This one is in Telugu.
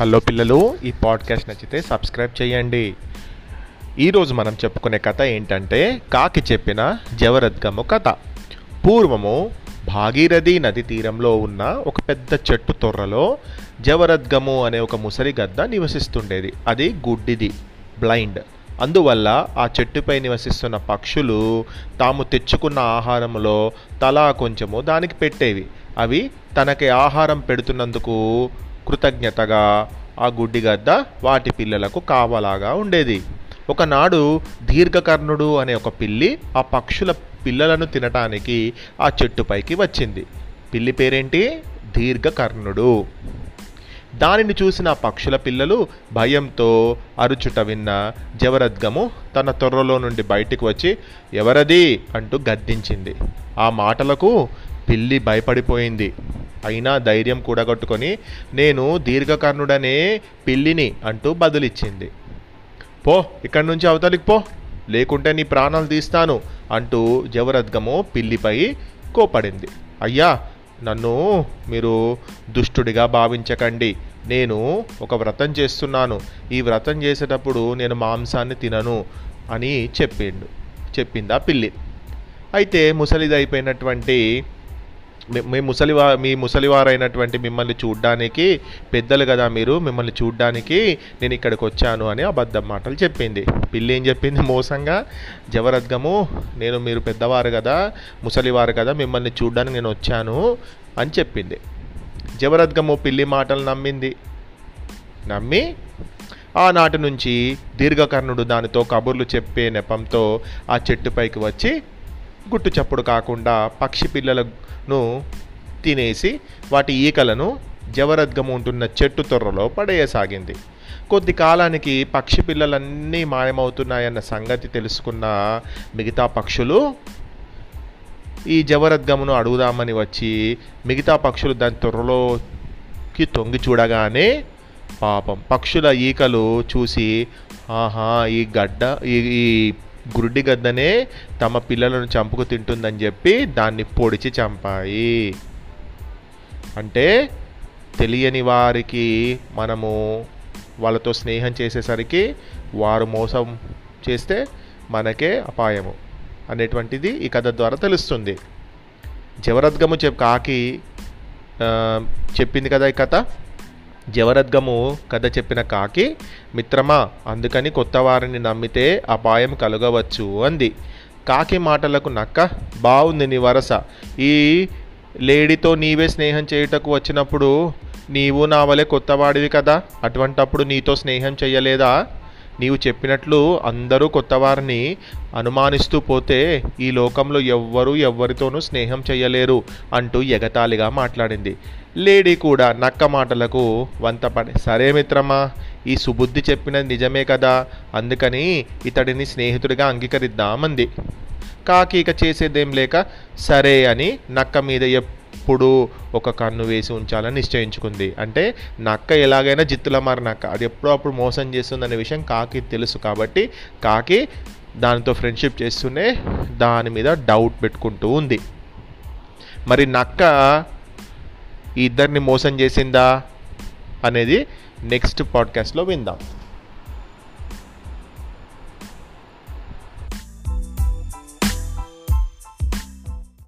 హలో పిల్లలు ఈ పాడ్కాస్ట్ నచ్చితే సబ్స్క్రైబ్ చేయండి. ఈరోజు మనం చెప్పుకునే కథ ఏంటంటే కాకి చెప్పిన జవరద్గము కథ. పూర్వము భాగీరథి నది తీరంలో ఉన్న ఒక పెద్ద చెట్టు తొర్రలో జవరద్గము అనే ఒక ముసలి గద్ద నివసిస్తుండేది. అది గుడ్డిది బ్లైండ్. అందువల్ల ఆ చెట్టుపై నివసిస్తున్న పక్షులు తాము తెచ్చుకున్న ఆహారంలో తలా కొంచెము దానికి పెట్టేవి. అవి తనకి ఆహారం పెడుతున్నందుకు కృతజ్ఞతగా ఆ గుడ్డిగద్ద వాటి పిల్లలకు కావలాగా ఉండేది. ఒకనాడు దీర్ఘకర్ణుడు అనే ఒక పిల్లి ఆ పక్షుల పిల్లలను తినటానికి ఆ చెట్టుపైకి వచ్చింది. పిల్లి పేరేంటి? దీర్ఘకర్ణుడు. దానిని చూసిన పక్షుల పిల్లలు భయంతో అరుచుట విన్న జవరద్గము తన తొర్రలో నుండి బయటికి వచ్చి ఎవరది? అంటూ గద్దించింది. ఆ మాటలకు పిల్లి భయపడిపోయింది. అయినా ధైర్యం కూడగట్టుకొని నేను దీర్ఘకర్ణుడనే పిల్లిని అంటూ బదులిచ్చింది. పో ఇక్కడి నుంచి అవతలికి పో లేకుంటే నీ ప్రాణాలు తీస్తాను అంటూ జవరద్గము పిల్లిపై కోపడింది. అయ్యా నన్ను మీరు దుష్టుడిగా భావించకండి. నేను ఒక వ్రతం చేస్తున్నాను. ఈ వ్రతం చేసేటప్పుడు నేను మాంసాన్ని తినను అని చెప్పిండు చెప్పిందా పిల్లి. అయితే ముసలిది అయిపోయినటువంటి మీ- ముసలివా మీ ముసలివారైనటువంటి మిమ్మల్ని చూడ్డానికి పెద్దలు కదా మీరు మిమ్మల్ని చూడ్డానికి నేను ఇక్కడికి వచ్చాను అని అబద్ధం మాటలు చెప్పింది. పిల్లి ఏం చెప్పింది? మోసంగా జవరద్గము నేను మీరు పెద్దవారు కదా ముసలివారు కదా మిమ్మల్ని చూడ్డానికి నేను వచ్చాను అని చెప్పింది. జవరద్గము పిల్లి మాటలు నమ్మింది. నమ్మి ఆనాటి నుంచి దీర్ఘకర్ణుడు దానితో కబుర్లు చెప్పే నెపంతో ఆ చెట్టుపైకి వచ్చి గుట్టు చప్పుడు కాకుండా పక్షి పిల్లలను తినేసి వాటి ఈకలను జవరద్గము ఉంటున్న చెట్టు తొర్రలో పడేయసాగింది. కొద్ది కాలానికి పక్షి పిల్లలన్నీ మాయమవుతున్నాయన్న సంగతి తెలుసుకున్న మిగతా పక్షులు ఈ జవరద్గమును అడుగుదామని వచ్చి మిగతా పక్షులు దాని తొర్రలోకి తొంగి చూడగానే పాపం పక్షుల ఈకలు చూసి ఆహా ఈ గడ్డ ఈ ఈ గురుడి గద్దనే తమ పిల్లలను చంపుకు తింటుందని చెప్పి దాన్ని పొడిచి చంపాయి. అంటే తెలియని వారికి మనము వాళ్ళతో స్నేహం చేసేసరికి వారు మోసం చేస్తే మనకే అపాయము అనేటువంటిది ఈ కథ ద్వారా తెలుస్తుంది. జవరద్గము చెప్ కాకి చెప్పింది కదా ఈ కథ? జవరద్గము కథ చెప్పిన కాకి మిత్రమా అందుకని కొత్త వారిని నమ్మితే అపాయం కలగవచ్చు అంది. కాకి మాటలకు నక్క బాగుంది నీ వరస. ఈ లేడీతో నీవే స్నేహం చేయుటకు వచ్చినప్పుడు నీవు నా వలె కొత్తవాడివి కదా? అటువంటప్పుడు నీతో స్నేహం చేయలేదా నీవు చెప్పినట్లు అందరూ కొత్తవారిని అనుమానిస్తూ పోతే ఈ లోకంలో ఎవ్వరూ ఎవ్వరితోనూ స్నేహం చేయలేరు అంటూ ఎగతాళిగా మాట్లాడింది. లేడీ కూడా నక్క మాటలకు వంతపడి సరే మిత్రమా ఈ సుబుద్ధి చెప్పినది నిజమే కదా అందుకని ఇతడిని స్నేహితుడిగా అంగీకరిద్దామంది. కాకి ఇక చేసేదేం లేక సరే అని నక్క మీద ఎప్పుడు ఒక కన్ను వేసి ఉంచాలని నిశ్చయించుకుంది. అంటే నక్క ఎలాగైనా జిత్తుల మారి నక్క అది ఎప్పుడో అప్పుడు మోసం చేస్తుందనే విషయం కాకి తెలుసు కాబట్టి కాకి దానితో ఫ్రెండ్షిప్ చేస్తూనే దాని మీద డౌట్ పెట్టుకుంటూ ఉంది. మరి నక్క ఈ ఇద్దరిని మోసం చేసిందా అనేది నెక్స్ట్ పాడ్కాస్ట్లో విందాం.